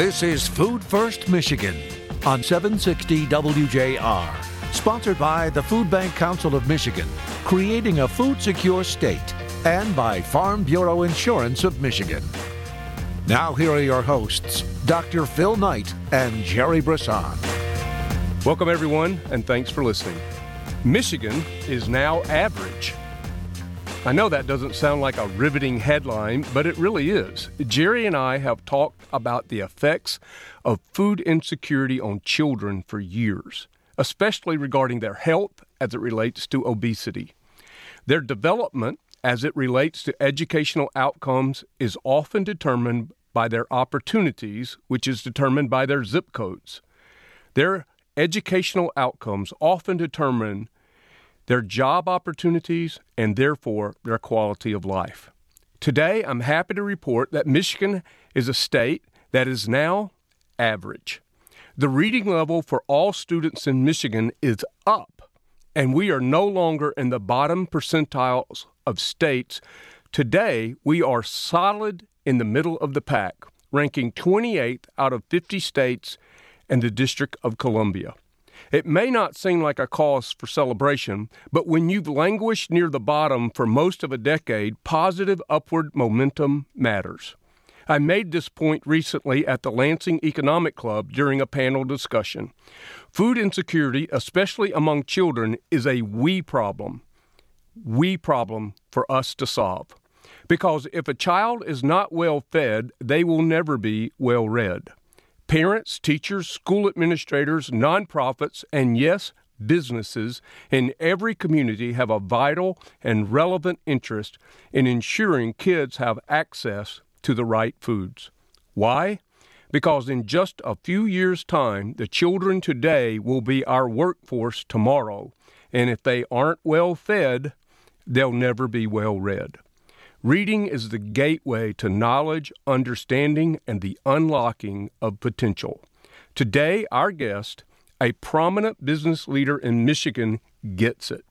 This is Food First Michigan on 760 WJR, sponsored by the Food Bank Council of Michigan, creating a food secure state, and by Farm Bureau Insurance of Michigan. Now, here are your hosts, Dr. Phil Knight and Jerry Brisson. Welcome, everyone, and thanks for listening. Michigan is now average. I know that doesn't sound like a riveting headline, but it really is. Jerry and I have talked about the effects of food insecurity on children for years, especially regarding their health as it relates to obesity. Their development as it relates to educational outcomes is often determined by their opportunities, which is determined by their zip codes. Their educational outcomes often determine their job opportunities, and therefore their quality of life. Today, I'm happy to report that Michigan is a state that is now average. The reading level for all students in Michigan is up, and we are no longer in the bottom percentiles of states. Today, we are solid in the middle of the pack, ranking 28th out of 50 states and the District of Columbia. It may not seem like a cause for celebration, but when you've languished near the bottom for most of a decade, positive upward momentum matters. I made this point recently at the Lansing Economic Club during a panel discussion. Food insecurity, especially among children, is a we problem. We problem for us to solve. Because if a child is not well fed, they will never be well read. Parents, teachers, school administrators, nonprofits, and yes, businesses in every community have a vital and relevant interest in ensuring kids have access to the right foods. Why? Because in just a few years' time, the children today will be our workforce tomorrow, and if they aren't well fed, they'll never be well read. Reading is the gateway to knowledge, understanding, and the unlocking of potential. Today, our guest, a prominent business leader in Michigan, gets it.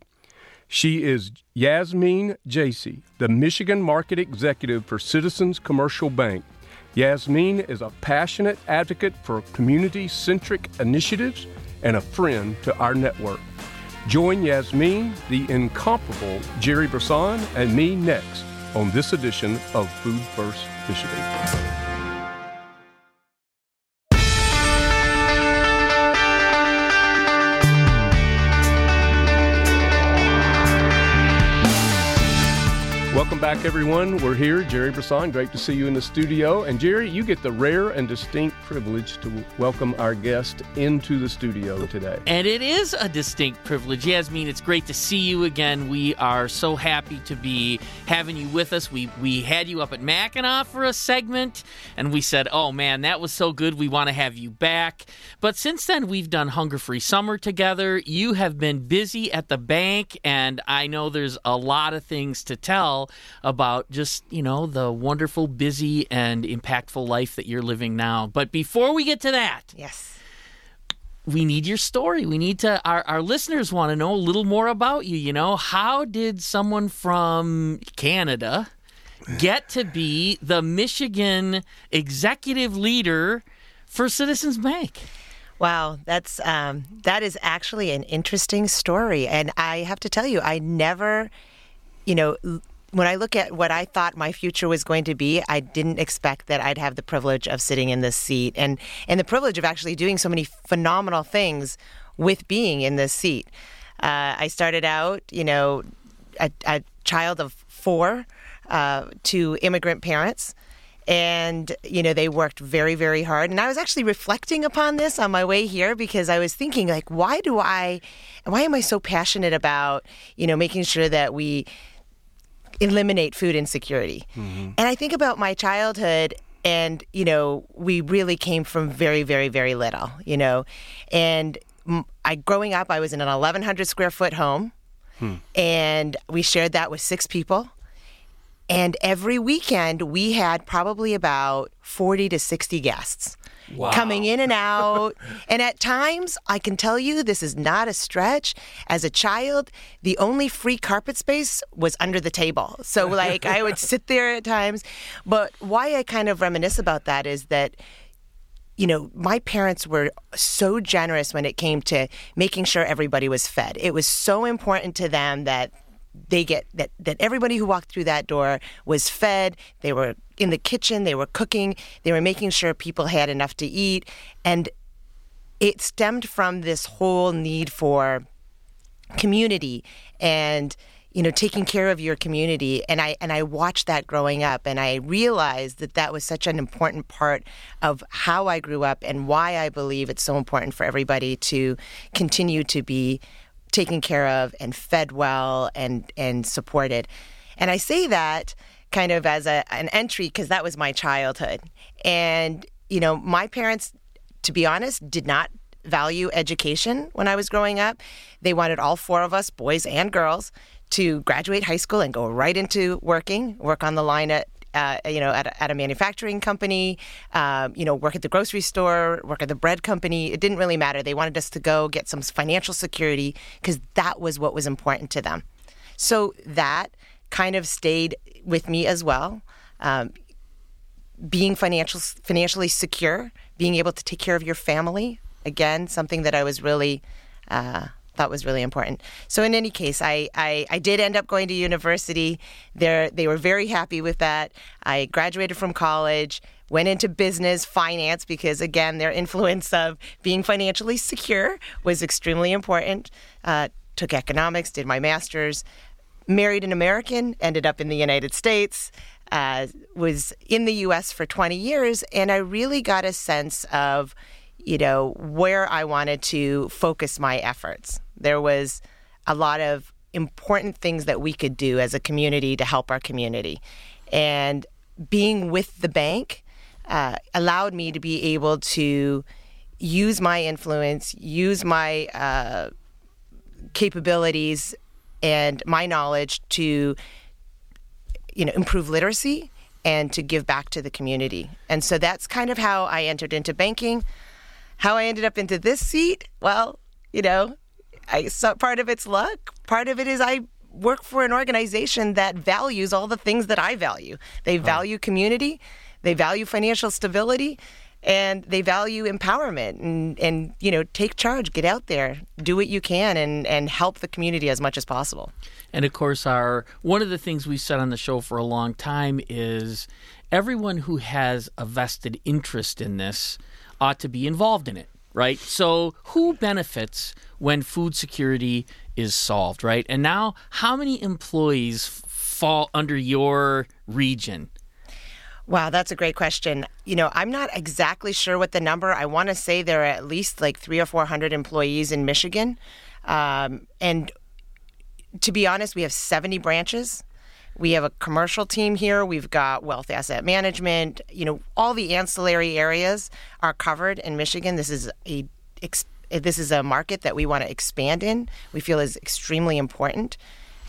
She is Yasmin Jassy, the Michigan Market Executive for Citizens Commercial Bank. Yasmin is a passionate advocate for community centric initiatives and a friend to our network. Join Yasmin, the incomparable Jerry Brisson, and me next on this edition of Food First Michigan. Back, everyone. We're here, Jerry Brisson. Great to see you in the studio. And Jerry, you get the rare and distinct privilege to welcome our guest into the studio today. And it is a distinct privilege. Yasmeen, it's great to see you again. We are so happy to be having you with us. We we had you up at Mackinac for a segment, and we said, "Oh man, that was so good. We want to have you back." But since then, we've done Hunger Free Summer together. You have been busy at the bank, and I know there's a lot of things to tell about just, you know, the wonderful, busy, and impactful life that you're living now. But before we get to that, yes. We need your story. We need to, our, our listeners want to know a little more about you. You know, how did someone from Canada get to be the Michigan executive leader for Citizens Bank? Wow, that's um, that is actually an interesting story, and I have to tell you, I never, you know, when I look at what I thought my future was going to be, I didn't expect that I'd have the privilege of sitting in this seat and and the privilege of actually doing so many phenomenal things with being in this seat. Uh, I started out, you know, a, a child of four uh, to immigrant parents. And, you know, they worked very, very hard. And I was actually reflecting upon this on my way here because I was thinking, like, why do I, why am I so passionate about, you know, making sure that we eliminate food insecurity. Mm-hmm. And I think about my childhood and you know we really came from very very very little you know and i growing up i was in an 1100 square foot home hmm. and we shared that with six people and every weekend we had probably about 40 to 60 guests wow. coming in and out. and at times, I can tell you this is not a stretch. As a child, the only free carpet space was under the table. So, like, I would sit there at times. But why I kind of reminisce about that is that you know, my parents were so generous when it came to making sure everybody was fed. It was so important to them that they get that that everybody who walked through that door was fed. They were in the kitchen, they were cooking, they were making sure people had enough to eat and it stemmed from this whole need for community and you know taking care of your community and i and i watched that growing up and i realized that that was such an important part of how i grew up and why i believe it's so important for everybody to continue to be taken care of and fed well and and supported and i say that kind of as a, an entry because that was my childhood and you know my parents to be honest did not value education when I was growing up. They wanted all four of us, boys and girls, to graduate high school and go right into working, work on the line at uh, you know, at a, at a manufacturing company, um, you know, work at the grocery store, work at the bread company. It didn't really matter. They wanted us to go get some financial security because that was what was important to them. So that kind of stayed with me as well. Um, being financial, financially secure, being able to take care of your family, again, something that I was really uh, thought was really important. So in any case, I, I, I did end up going to university. There, they were very happy with that. I graduated from college, went into business, finance, because again, their influence of being financially secure was extremely important. Uh, took economics, did my master's, married an American, ended up in the United States. Uh, was in the U.S. for 20 years, and I really got a sense of you know, where I wanted to focus my efforts. There was a lot of important things that we could do as a community to help our community. And being with the bank uh, allowed me to be able to use my influence, use my uh, capabilities and my knowledge to, you know, improve literacy and to give back to the community. And so that's kind of how I entered into banking. How I ended up into this seat? Well, you know, I so part of it's luck. Part of it is I work for an organization that values all the things that I value. They value community, they value financial stability, and they value empowerment and, and you know take charge get out there do what you can and, and help the community as much as possible and of course our one of the things we've said on the show for a long time is everyone who has a vested interest in this ought to be involved in it, right? So, who benefits when food security is solved, right? And now, how many employees fall under your region? Wow, that's a great question. You know, I'm not exactly sure what the number. I want to say there are at least like three or four hundred employees in Michigan, um, and to be honest, we have 70 branches. We have a commercial team here. We've got wealth asset management. You know, all the ancillary areas are covered in Michigan. This is a this is a market that we want to expand in. We feel is extremely important,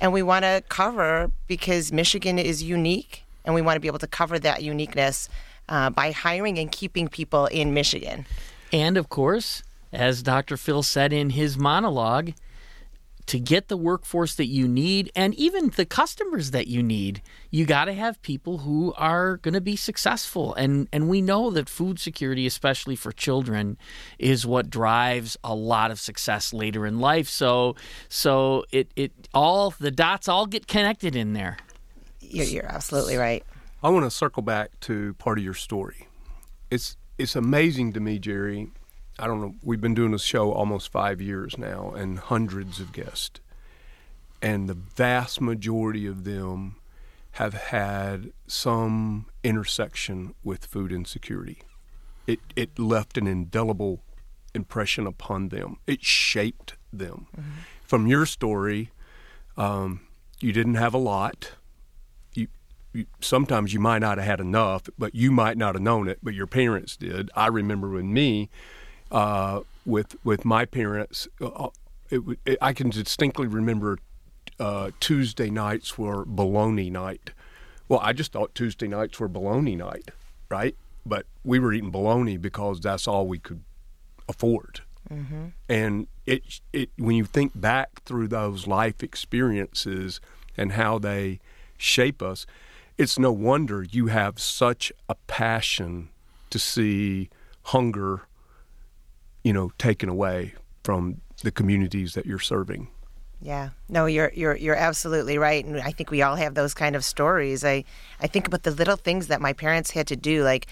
and we want to cover because Michigan is unique, and we want to be able to cover that uniqueness uh, by hiring and keeping people in Michigan. And of course, as Dr. Phil said in his monologue, to get the workforce that you need and even the customers that you need, you got to have people who are going to be successful. And and we know that food security, especially for children, is what drives a lot of success later in life. So so it it all the dots all get connected in there. You're, you're absolutely right. I want to circle back to part of your story. It's it's amazing to me, Jerry, I don't know, we've been doing this show almost five years now and hundreds of guests. And the vast majority of them have had some intersection with food insecurity. It, it left an indelible impression upon them, it shaped them. Mm-hmm. From your story, um, you didn't have a lot. You, you, sometimes you might not have had enough, but you might not have known it, but your parents did. I remember with me, uh, with with my parents. Uh, it, it, I can distinctly remember uh, Tuesday nights were bologna night. Well, I just thought Tuesday nights were bologna night, right? But we were eating bologna because that's all we could afford. Mm-hmm. And it it when you think back through those life experiences and how they shape us, it's no wonder you have such a passion to see hunger, you know, taken away from the communities that you're serving. Yeah. No, you're you're you're absolutely right, and I think we all have those kind of stories. I I think about the little things that my parents had to do, like,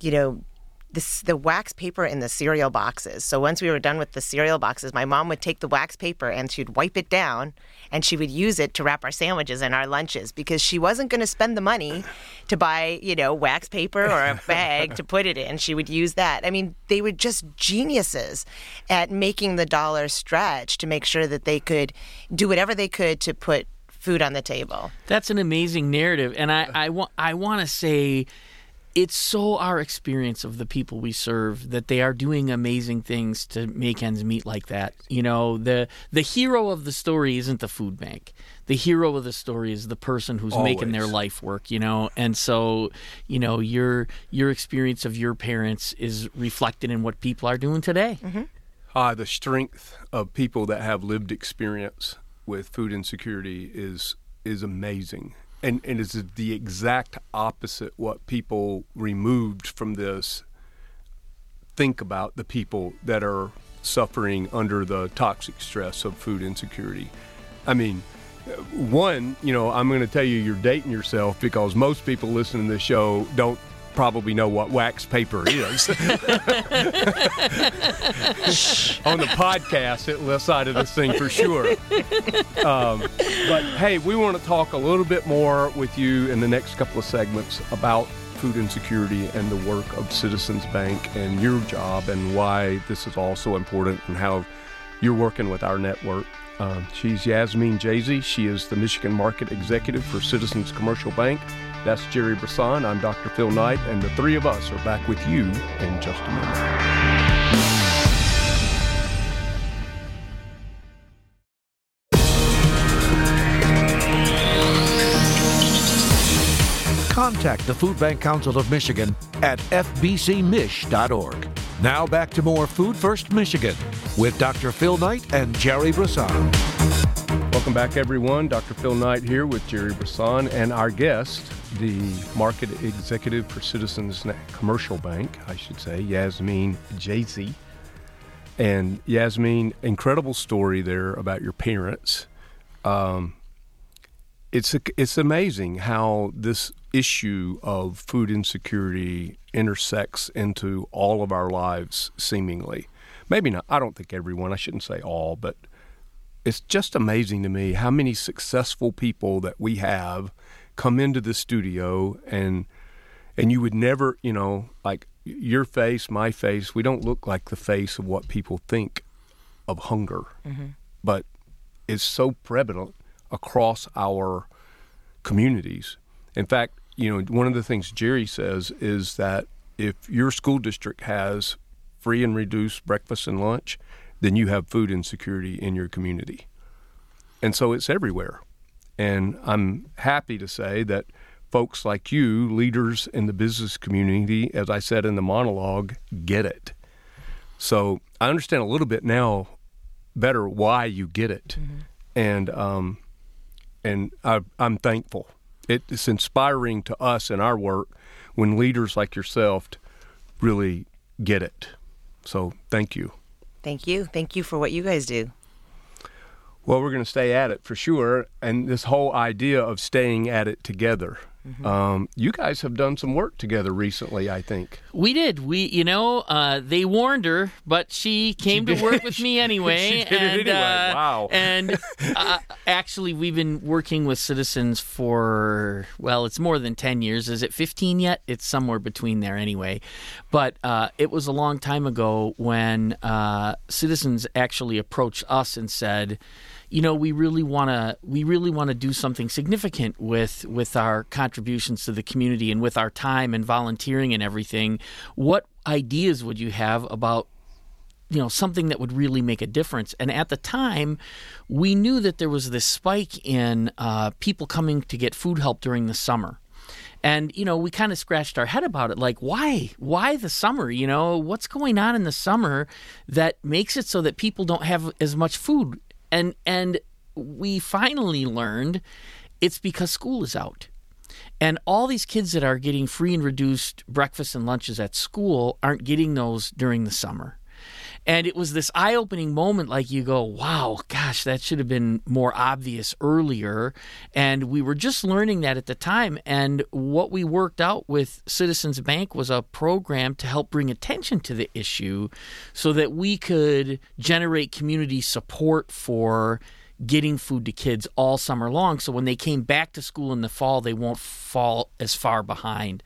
you know, the wax paper in the cereal boxes. So once we were done with the cereal boxes, my mom would take the wax paper and she'd wipe it down and she would use it to wrap our sandwiches and our lunches because she wasn't going to spend the money to buy, you know, wax paper or a bag to put it in. She would use that. I mean, they were just geniuses at making the dollar stretch to make sure that they could do whatever they could to put food on the table. That's an amazing narrative, and I I want I want to say it's so our experience of the people we serve that they are doing amazing things to make ends meet like that. You know, the the hero of the story isn't the food bank. The hero of the story is the person who's Always. making their life work, you know. And so, you know, your your experience of your parents is reflected in what people are doing today. Ah, the strength of people that have lived experience with food insecurity is is amazing, and and is the exact opposite what people removed from this think about the people that are suffering under the toxic stress of food insecurity. I mean, one, you know, I'm going to tell you you're dating yourself because most people listening to this show don't probably know what wax paper is. On the podcast, it left side of this thing for sure. Um, but hey, we want to talk a little bit more with you in the next couple of segments about food insecurity and the work of Citizens Bank and your job and why this is all so important and how you're working with our network. Um, she's Yasmin Jassy. She is the Michigan Market Executive for Citizens Commercial Bank. That's Jerry Brisson. I'm Dr. Phil Knight, and the three of us are back with you in just a minute. Contact the Food Bank Council of Michigan at fbcmich.org. Now back to more Food First Michigan with Dr. Phil Knight and Jerry Brisson. Welcome back, everyone. Dr. Phil Knight here with Jerry Brisson and our guest, the Market Executive for Citizens Commercial Bank, I should say, Yasmin Jassy. And Yasmin, incredible story there about your parents. Um, it's it's amazing how this issue of food insecurity intersects into all of our lives seemingly maybe not i don't think everyone i shouldn't say all but it's just amazing to me how many successful people that we have come into the studio and and you would never you know like your face my face we don't look like the face of what people think of hunger mm-hmm. but it's so prevalent across our communities. In fact, you know, one of the things Jerry says is that if your school district has free and reduced breakfast and lunch, then you have food insecurity in your community. And so it's everywhere. And I'm happy to say that folks like you, leaders in the business community, as I said in the monologue, get it. So I understand a little bit now better why you get it. And um, and I, I'm thankful. It's inspiring to us in our work when leaders like yourself really get it. So thank you. Thank you. Thank you for what you guys do. Well, we're going to stay at it for sure. And this whole idea of staying at it together. Um, you guys have done some work together recently, I think. We did. We, you know, uh, they warned her, but she came to work with me anyway. She and, anyway. uh, Wow. And uh, actually, we've been working with citizens for well, it's more than ten years. Is it fifteen yet? It's somewhere between there anyway. But uh, it was a long time ago when uh, citizens actually approached us and said you know we really want to we really want to do something significant with with our contributions to the community and with our time and volunteering and everything. What ideas would you have about you know something that would really make a difference? And at the time we knew that there was this spike in uh, people coming to get food help during the summer. And you know we kind of scratched our head about it like why why the summer? You know what's going on in the summer that makes it so that people don't have as much food and and we finally learned it's because school is out And all these kids that are getting free and reduced breakfasts and lunches at school aren't getting those during the summer. And it was this eye opening moment like you go, wow, gosh, that should have been more obvious earlier. And we were just learning that at the time. And what we worked out with Citizens Bank was a program to help bring attention to the issue so that we could generate community support for getting food to kids all summer long. So when they came back to school in the fall, they won't fall as far behind.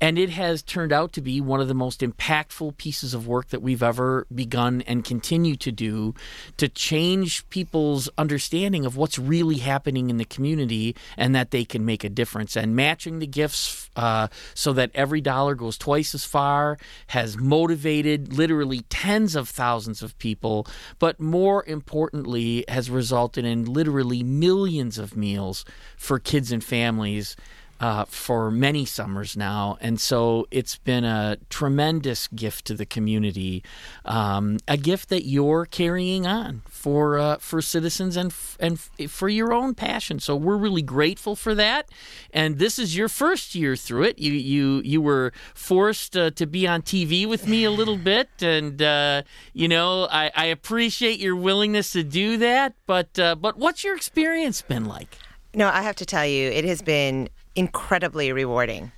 And it has turned out to be one of the most impactful pieces of work that we've ever begun and continue to do to change people's understanding of what's really happening in the community and that they can make a difference. And matching the gifts uh, so that every dollar goes twice as far has motivated literally tens of thousands of people, but more importantly, has resulted resulted in literally millions of meals for kids and families uh, for many summers now. And so it's been a tremendous gift to the community, um, a gift that you're carrying on for uh, for citizens and f- and f- for your own passion. So we're really grateful for that. And this is your first year through it. You you you were forced uh, to be on TV with me a little bit, and uh, you know I, I, appreciate your willingness to do that. But uh, but what's your experience been like? No, I have to tell you, it has been incredibly rewarding.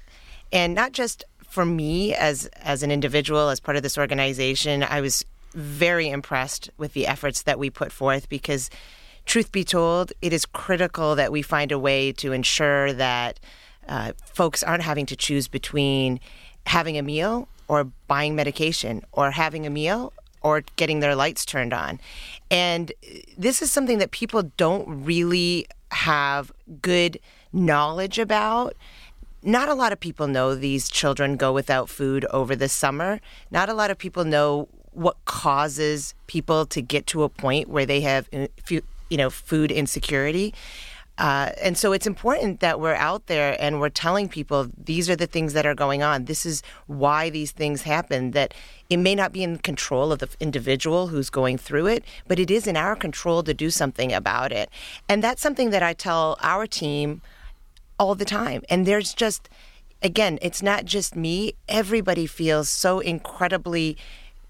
And not just for me as as an individual as part of this organization, I was very impressed with the efforts that we put forth because truth be told, it is critical that we find a way to ensure that uh, folks aren't having to choose between having a meal or buying medication or having a meal or getting their lights turned on. And this is something that people don't really have good knowledge about. Not a lot of people know these children go without food over the summer. Not a lot of people know what causes people to get to a point where they have, uh, you know, food insecurity. Uh, and so it's important that we're out there and we're telling people these are the things that are going on. This is why these things happen. That it may not be in control of the individual who's going through it, but it is in our control to do something about it. And that's something that I tell our team all the time. And there's just, again, it's not just me. Everybody feels so incredibly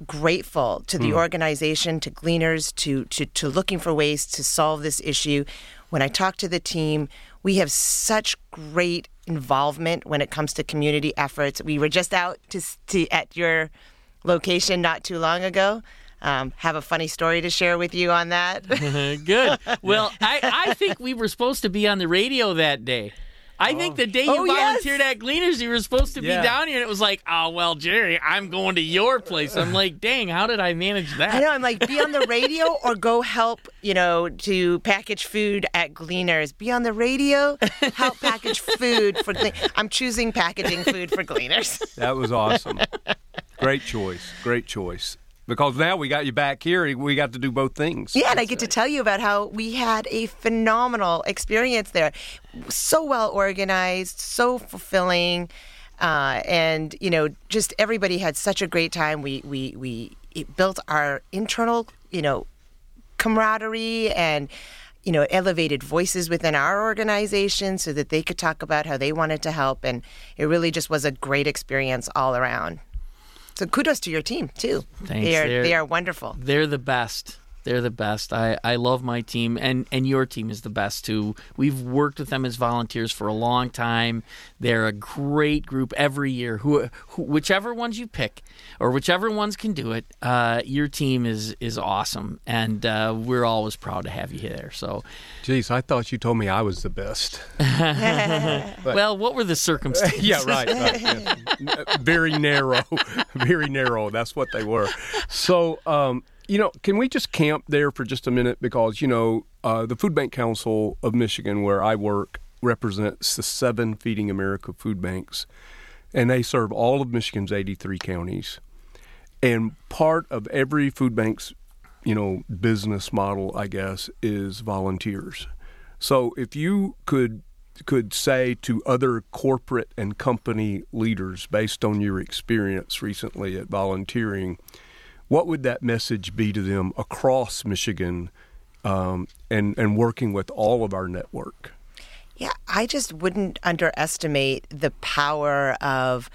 grateful to the mm. organization, to Gleaners, to, to, to looking for ways to solve this issue. When I talk to the team, we have such great involvement when it comes to community efforts. We were just out to, to at your location not too long ago. Um, have a funny story to share with you on that. Good. Well, I, I think we were supposed to be on the radio that day. I oh. think the day you oh, volunteered yes. at Gleaners, you were supposed to yeah. be down here, and it was like, oh well, Jerry, I'm going to your place. I'm like, dang, how did I manage that? I know. I'm like, be on the radio or go help, you know, to package food at Gleaners. Be on the radio, help package food for. Gle- I'm choosing packaging food for Gleaners. That was awesome. Great choice. Great choice because now we got you back here. We got to do both things. Yeah, and I get to tell you about how we had a phenomenal experience there. So well organized, so fulfilling, uh, and you know, just everybody had such a great time. We we we built our internal, you know, camaraderie and you know, elevated voices within our organization so that they could talk about how they wanted to help. And it really just was a great experience all around. So kudos to your team too. Thanks. They are, they are wonderful. They're the best. They're the best. I, I love my team, and, and your team is the best too. We've worked with them as volunteers for a long time. They're a great group every year. Who, who whichever ones you pick, or whichever ones can do it, uh, your team is is awesome, and uh, we're always proud to have you here. So, geez, I thought you told me I was the best. well, what were the circumstances? yeah, right. right yeah. Very narrow, very narrow. That's what they were. So. Um, you know, can we just camp there for just a minute? Because, you know, uh, the Food Bank Council of Michigan, where I work, represents the seven Feeding America food banks, and they serve all of Michigan's 83 counties. And part of every food bank's, you know, business model, I guess, is volunteers. So if you could could say to other corporate and company leaders based on your experience recently at volunteering, what would that message be to them across Michigan um, and, and working with all of our network? Yeah, I just wouldn't underestimate the power of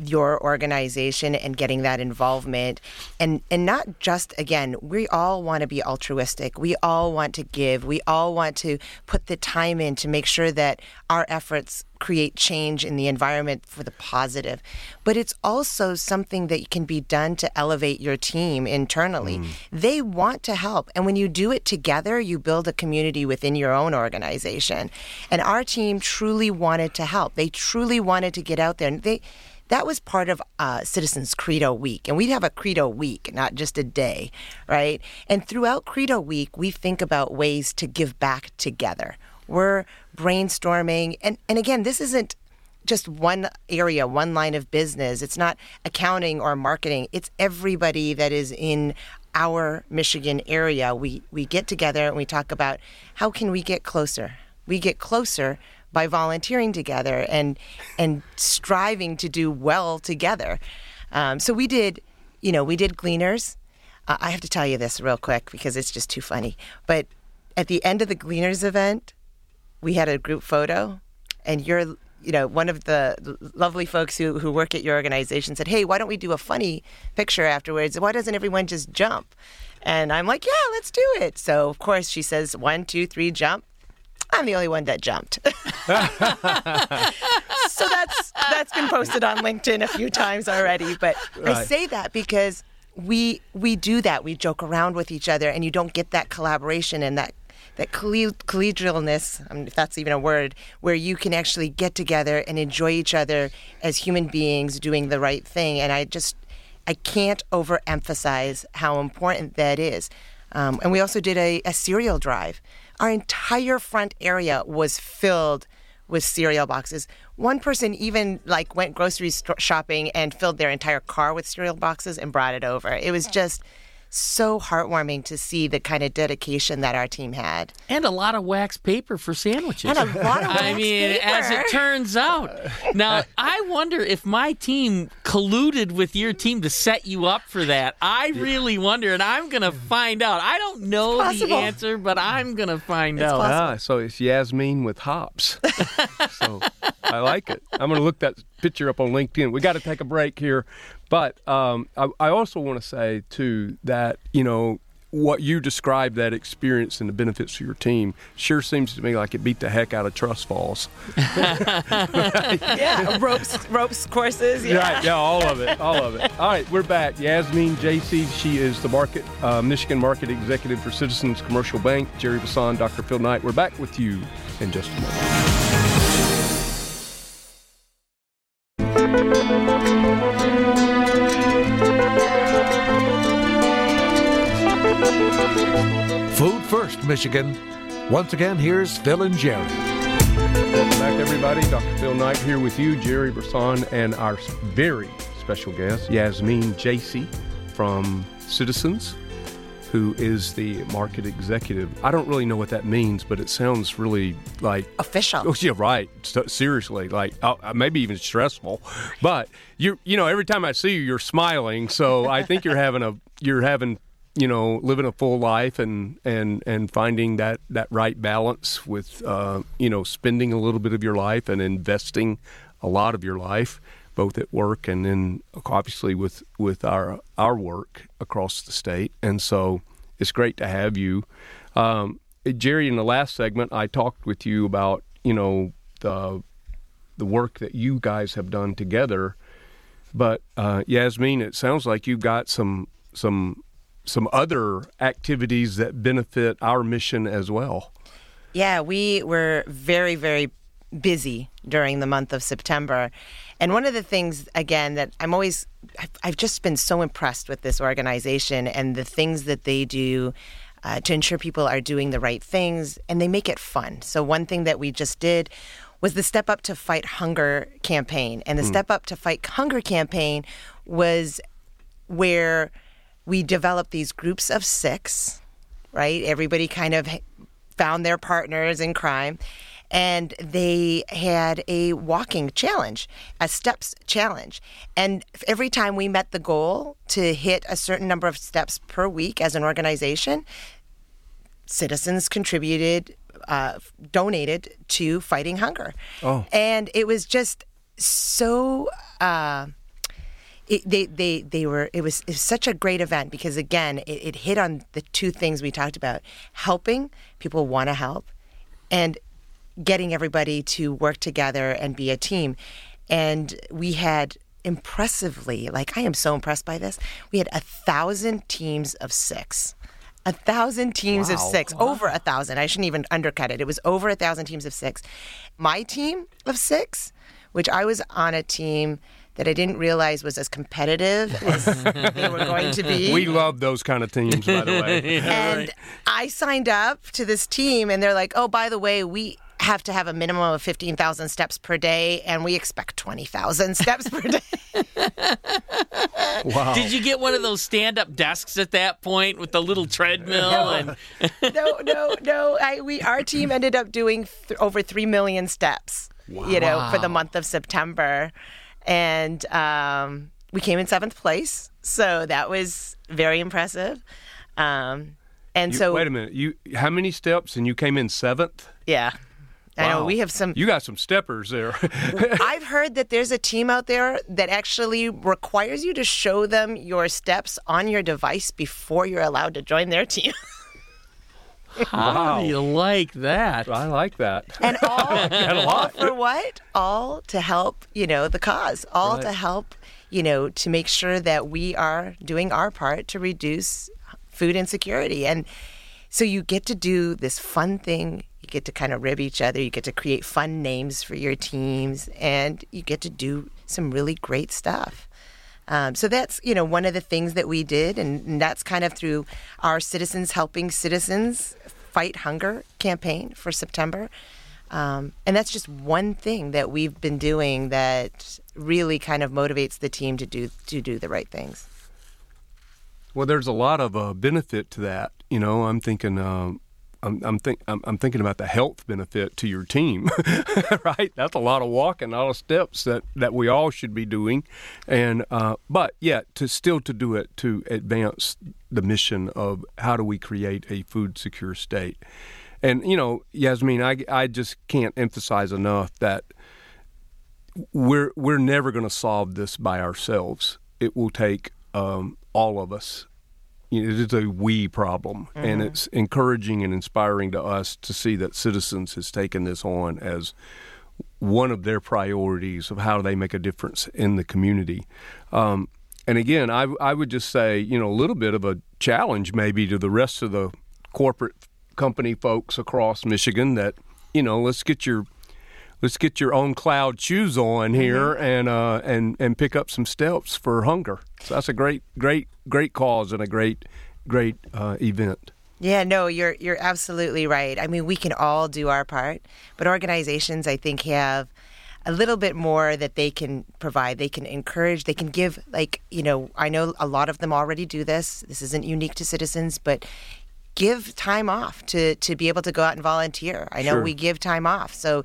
your organization and getting that involvement. And and not just again we all want to be altruistic. We all want to give. We all want to put the time in to make sure that our efforts create change in the environment for the positive. But it's also something that can be done to elevate your team internally. Mm. they want to help. And when you do it together you build a community within your own organization. And our team truly wanted to help. They truly wanted to get out there. And they that was part of uh, Citizens Credo Week. And we'd have a Credo Week, not just a day, right? And throughout Credo Week, we think about ways to give back together. We're brainstorming. And, and again, this isn't just one area, one line of business. It's not accounting or marketing. It's everybody that is in our Michigan area. We we get together and we talk about how can we get closer. We get closer by volunteering together and and striving to do well together. Um, so we did, you know, we did gleaners. Uh, I have to tell you this real quick because it's just too funny. But at the end of the gleaners event, we had a group photo, and you're you know, one of the lovely folks who, who work at your organization said, Hey, why don't we do a funny picture afterwards? Why doesn't everyone just jump? And I'm like, Yeah, let's do it. So, of course, she says, One, two, three, jump. I'm the only one that jumped. so that's that's been posted on LinkedIn a few times already. But right. I say that because we we do that. We joke around with each other, and you don't get that collaboration and that that collegialness, I mean, if that's even a word, where you can actually get together and enjoy each other as human beings doing the right thing. And I just I can't overemphasize how important that is. Um, and we also did a, a cereal drive our entire front area was filled with cereal boxes. One person even like went grocery shopping and filled their entire car with cereal boxes and brought it over. It was just so heartwarming to see the kind of dedication that our team had. And a lot of wax paper for sandwiches. And a lot of wax I mean, paper. as it turns out. Now, I wonder if my team colluded with your team to set you up for that. I really wonder, and I'm going to find out. I don't know the answer, but I'm going to find it's out. Ah, so it's Yasmin with hops. so I like it. I'm going to look that picture up on LinkedIn. We got to take a break here, but um, I, I also want to say too that you know what you described that experience and the benefits to your team sure seems to me like it beat the heck out of trust falls. yeah, ropes, ropes courses. Yeah. Right, yeah, all of it, all of it. All right, we're back. Yasmin Jassy, she is the market uh, Michigan market executive for Citizens Commercial Bank. Jerry Brisson, Dr. Phil Knight. We're back with you in just a moment. Food First, Michigan. Once again, here's Phil and Jerry. Welcome back, everybody. Dr. Phil Knight here with you, Jerry Brisson, and our very special guest, Yasmin Jassy from Citizens, who is the market executive. I don't really know what that means, but it sounds really like official. Oh, yeah, right. seriously, like uh, maybe even stressful. But you, you know, every time I see you, you're smiling. So I think you're having a you're having you know, living a full life and and and finding that that right balance with uh, you know spending a little bit of your life and investing a lot of your life, both at work and then obviously with with our our work across the state. And so it's great to have you, um, Jerry. In the last segment, I talked with you about you know the the work that you guys have done together. But uh, Yasmin, it sounds like you've got some some some other activities that benefit our mission as well. Yeah, we were very, very busy during the month of September. And one of the things, again, that I'm always, I've just been so impressed with this organization and the things that they do. Uh, to ensure people are doing the right things and they make it fun. So, one thing that we just did was the Step Up to Fight Hunger campaign. And the mm. Step Up to Fight Hunger campaign was where we developed these groups of six, right? Everybody kind of found their partners in crime. And they had a walking challenge, a steps challenge. And every time we met the goal to hit a certain number of steps per week as an organization, citizens contributed uh, donated to fighting hunger. Oh. And it was just so. Uh, it, they, they, they were, it was, it was such a great event because, again, it, it hit on the two things we talked about helping people want to help and getting everybody to work together and be a team. And we had impressively, like, I am so impressed by this, we had a thousand teams of six. A thousand teams of Wow. six, over a thousand. I shouldn't even undercut it. It was over a thousand teams of six. My team of six, which I was on a team that I didn't realize was as competitive as they were going to be. We love those kind of teams, by the way. and I signed up to this team, and they're like, "Oh, by the way, we have to have a minimum of fifteen thousand steps per day, and we expect twenty thousand steps per day." Wow. Did you get one of those stand-up desks at that point with the little treadmill and no, no, no. I, we our team ended up doing th- over three million steps. wow. You know, for the month of September, and um, we came in seventh place, so that was very impressive. Um, and You- so, wait a minute. You how many steps and you came in seventh? yeah, I know we have some. You got some steppers there. I've heard that there's a team out there that actually requires you to show them your steps on your device before you're allowed to join their team. how Wow. do you like that? I like that. And all, a all lot. for what? All to help, you know, the cause. All to help, you know, to make sure that we are doing our part to reduce food insecurity. And so you get to do this fun thing. You get to kind of rib each other. You get to create fun names for your teams, and you get to do some really great stuff. Um, so that's you know one of the things that we did, and, and that's kind of through our Citizens Helping Citizens Fight Hunger campaign for September. Um, and that's just one thing that we've been doing that really kind of motivates the team to do to do the right things. Well, there's a lot of uh, benefit to that. You know, I'm thinking, um, I'm, I'm think, I'm, I'm thinking about the health benefit to your team, right? That's a lot of walking, a lot of steps that, that we all should be doing, and uh, but yet to still to do it to advance the mission of how do we create a food secure state, and you know, Yasmin, I I just can't emphasize enough that we're we're never going to solve this by ourselves. It will take um, all of us. You know, it is a we problem, and it's encouraging and inspiring to us to see that Citizens has taken this on as one of their priorities of how they make a difference in the community. Um, and again, I, I would just say, you know, a little bit of a challenge maybe to the rest of the corporate company folks across Michigan that, you know, let's get your let's get your own cloud shoes on here and uh, and and pick up some steps for hunger. So that's a great, great, great cause and a great, great uh, event. Yeah, no, you're you're absolutely right. I mean, we can all do our part, but organizations I think have a little bit more that they can provide. They can encourage, they can give like, you know, I know a lot of them already do this. This isn't unique to citizens, but give time off to to be able to go out and volunteer. I know Sure. we give time off. So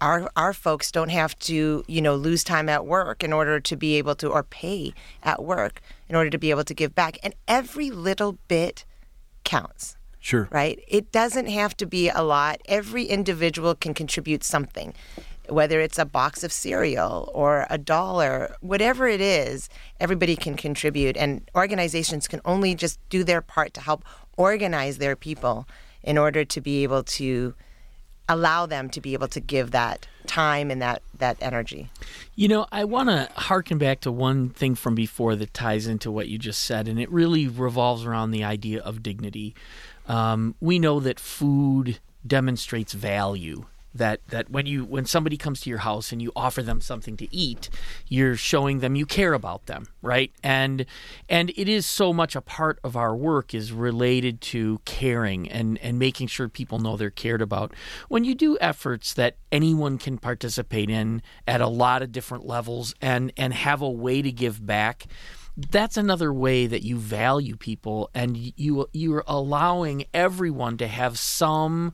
our our folks don't have to, you know, lose time at work in order to be able to or pay at work in order to be able to give back. And every little bit counts Sure. right? It doesn't have to be a lot. Every individual can contribute something, whether it's a box of cereal or a dollar, whatever it is, everybody can contribute. And organizations can only just do their part to help organize their people in order to be able to allow them to be able to give that time and that, that energy. You know, I want to harken back to one thing from before that ties into what you just said, and it really revolves around the idea of dignity. Um, we know that food demonstrates value. That that when you when somebody comes to your house and you offer them something to eat, you're showing them you care about them, right? And and it is so much a part of our work is related to caring and and making sure people know they're cared about. When you do efforts that anyone can participate in at a lot of different levels and and have a way to give back, that's another way that you value people and you you're allowing everyone to have some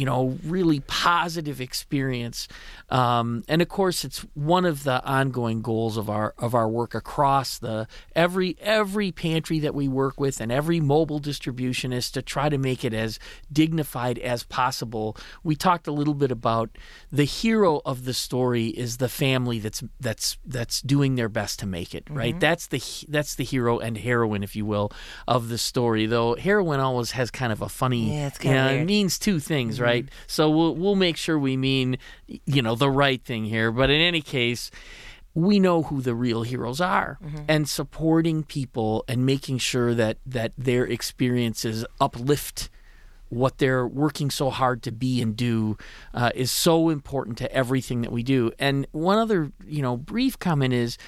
you know, really positive experience. Um, and of course, it's one of the ongoing goals of our of our work across the every every pantry that we work with and every mobile distribution is to try to make it as dignified as possible. We talked a little bit about the hero of the story is the family that's that's that's doing their best to make it right. Mm-hmm. That's the that's the hero and heroine, if you will, of the story. Though heroine always has kind of a funny, yeah, it's kind it means two things, right? Right? So we'll we'll make sure we mean you know the right thing here. But in any case, we know who the real heroes are mm-hmm. and supporting people and making sure that that their experiences uplift what they're working so hard to be and do uh, is so important to everything that we do. And one other, you know, brief comment is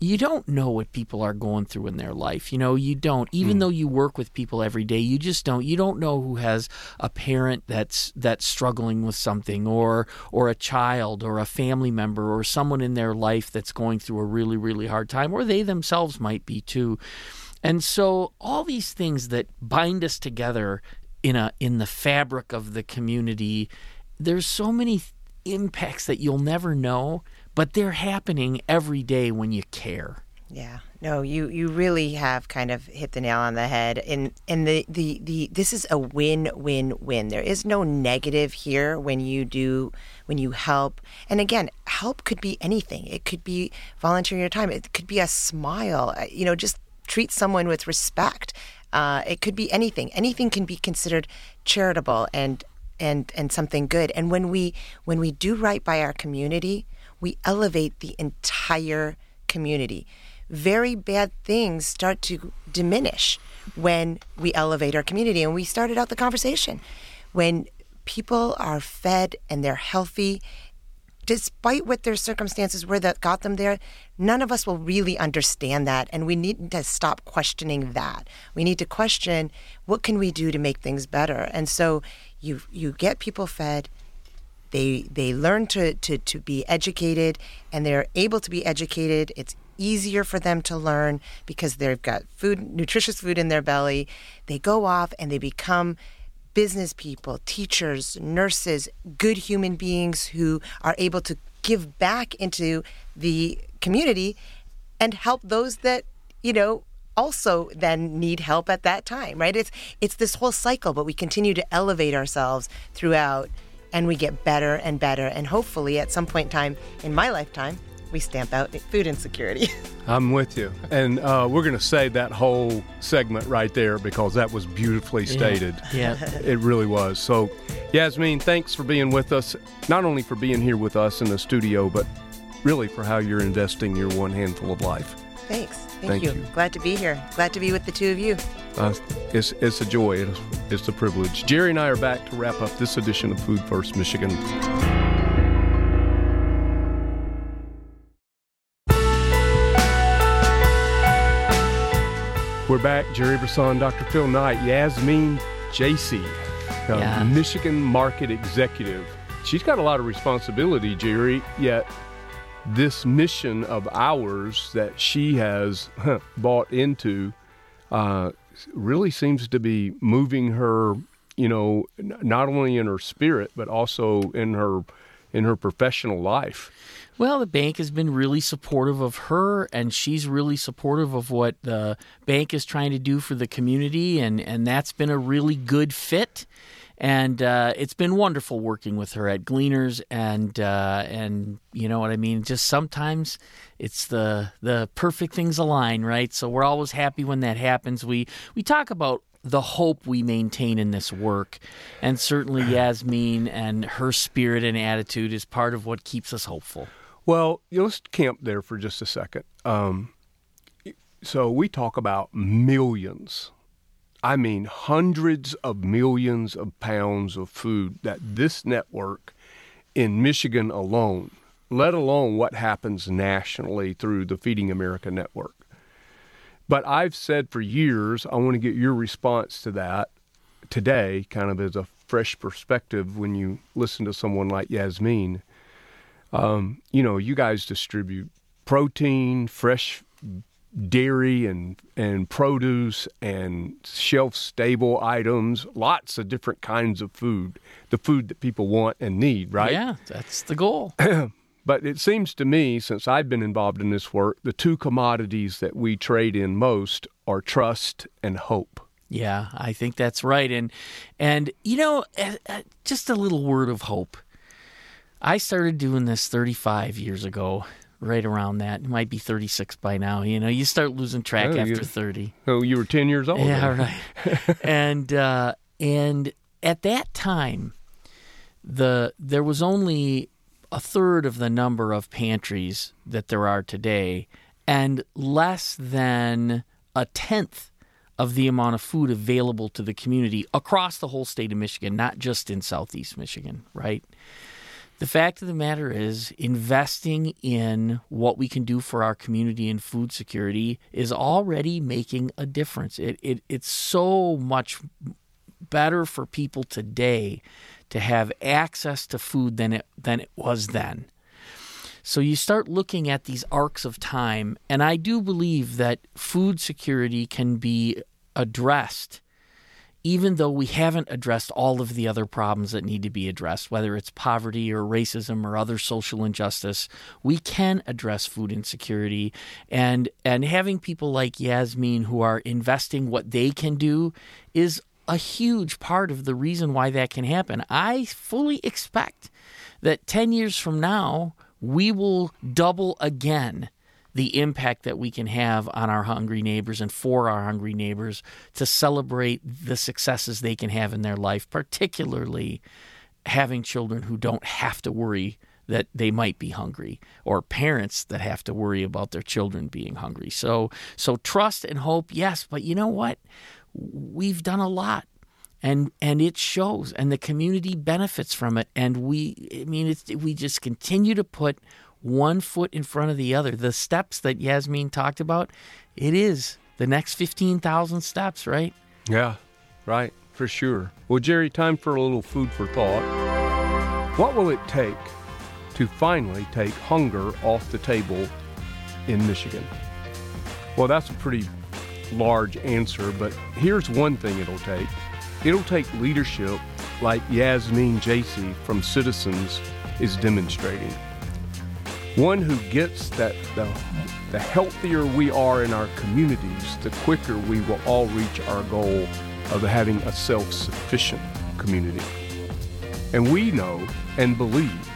you don't know what people are going through in their life. You know, you don't. Even mm. though you work with people every day, you just don't. You don't know who has a parent that's that's struggling with something, or or a child, or a family member, or someone in their life that's going through a really really hard time, or they themselves might be too. And so all these things that bind us together in a in the fabric of the community, there's so many impacts that you'll never know but they're happening every day when you care. Yeah. No, you, you really have kind of hit the nail on the head. And and the, the, the this is a win win win. There is no negative here when you do when you help. And again, help could be anything. It could be volunteering your time. It could be a smile. Uh, you know, just treat someone with respect. Uh, it could be anything. Anything can be considered charitable and and and something good. And when we when we do right by our community, we elevate the entire community. Very bad things start to diminish when we elevate our community. And we started out the conversation when people are fed and they're healthy despite what their circumstances were that got them there, none of us will really understand that. And we need to stop questioning that. We need to question what can we do to make things better. And so you you get people fed, they they learn to, to, to be educated and they're able to be educated. It's easier for them to learn because they've got food, nutritious food in their belly. They go off and they become business people, teachers, nurses, good human beings who are able to give back into the community and help those that, you know, also then need help at that time, right? It's it's this whole cycle, but we continue to elevate ourselves throughout and we get better and better. And hopefully, at some point in time in my lifetime, we stamp out food insecurity. I'm with you. And uh, we're going to save that whole segment right there because that was beautifully stated. Yeah. yeah. It really was. So, Yasmin, thanks for being with us, not only for being here with us in the studio, but really for how you're investing your one handful of life. Thanks. Thank, Thank you. you. Glad to be here. Glad to be with the two of you. Uh, it's, it's a joy. It's, it's a privilege. Jerry and I are back to wrap up this edition of Food First Michigan. We're back. Jerry Brisson, Dr. Phil Knight, Yasmin Jassy, yeah. Michigan Market Executive. She's got a lot of responsibility, Jerry, yet this mission of ours that she has bought into uh, really seems to be moving her, you know, not only in her spirit but also in her in her professional life. Well, the bank has been really supportive of her, and she's really supportive of what the bank is trying to do for the community, and, and that's been a really good fit and uh, it's been wonderful working with her at Gleaners, and uh, and you know what I mean. Just sometimes it's the the perfect things align, right? So we're always happy when that happens. We we talk about the hope we maintain in this work, and certainly Yasmin and her spirit and attitude is part of what keeps us hopeful. Well, let's camp there for just a second. Um, so we talk about millions I mean, hundreds of millions of pounds of food that this network in Michigan alone, let alone what happens nationally through the Feeding America network. But I've said for years, I want to get your response to that today, kind of as a fresh perspective when you listen to someone like Yasmin. Um, you know, you guys distribute protein, fresh dairy and and produce and shelf stable items, lots of different kinds of food, the food that people want and need, right? Yeah, that's the goal. But it seems to me, since I've been involved in this work, the two commodities that we trade in most are trust and hope. Yeah, I think that's right. And and you know, just a little word of hope. I started doing this 35 years ago, right around that. It might be 36 by now. You know, you start losing track Oh, after you- 30. Oh, you were 10 years old. Yeah, then. right. and uh, and at that time, the there was only a third of the number of pantries that there are today, and less than a tenth of the amount of food available to the community across the whole state of Michigan, not just in southeast Michigan, right? The fact of the matter is, investing in what we can do for our community and food security is already making a difference. It, it it's so much better for people today to have access to food than it than it was then. So you start looking at these arcs of time, and I do believe that food security can be addressed even though we haven't addressed all of the other problems that need to be addressed, whether it's poverty or racism or other social injustice, we can address food insecurity. And and having people like Yasmin who are investing what they can do is a huge part of the reason why that can happen. I fully expect that 10 years from now, we will double again the impact that we can have on our hungry neighbors and for our hungry neighbors to celebrate the successes they can have in their life, particularly having children who don't have to worry that they might be hungry or parents that have to worry about their children being hungry. So so trust and hope, yes, but you know what? We've done a lot and and it shows and the community benefits from it and we I mean it's we just continue to put one foot in front of the other. The steps that Yasmin talked about, it is the next 15,000 steps, right? Yeah, right, for sure. Well, Jerry, time for a little food for thought. What will it take to finally take hunger off the table in Michigan? Well, that's a pretty large answer, but here's one thing it'll take it'll take leadership like Yasmin Jassy from Citizens is demonstrating. One who gets that the, the healthier we are in our communities, the quicker we will all reach our goal of having a self sufficient community. And we know and believe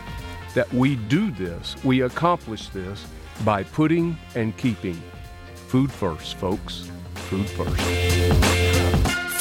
that we do this, we accomplish this by putting and keeping food first, folks. Food first.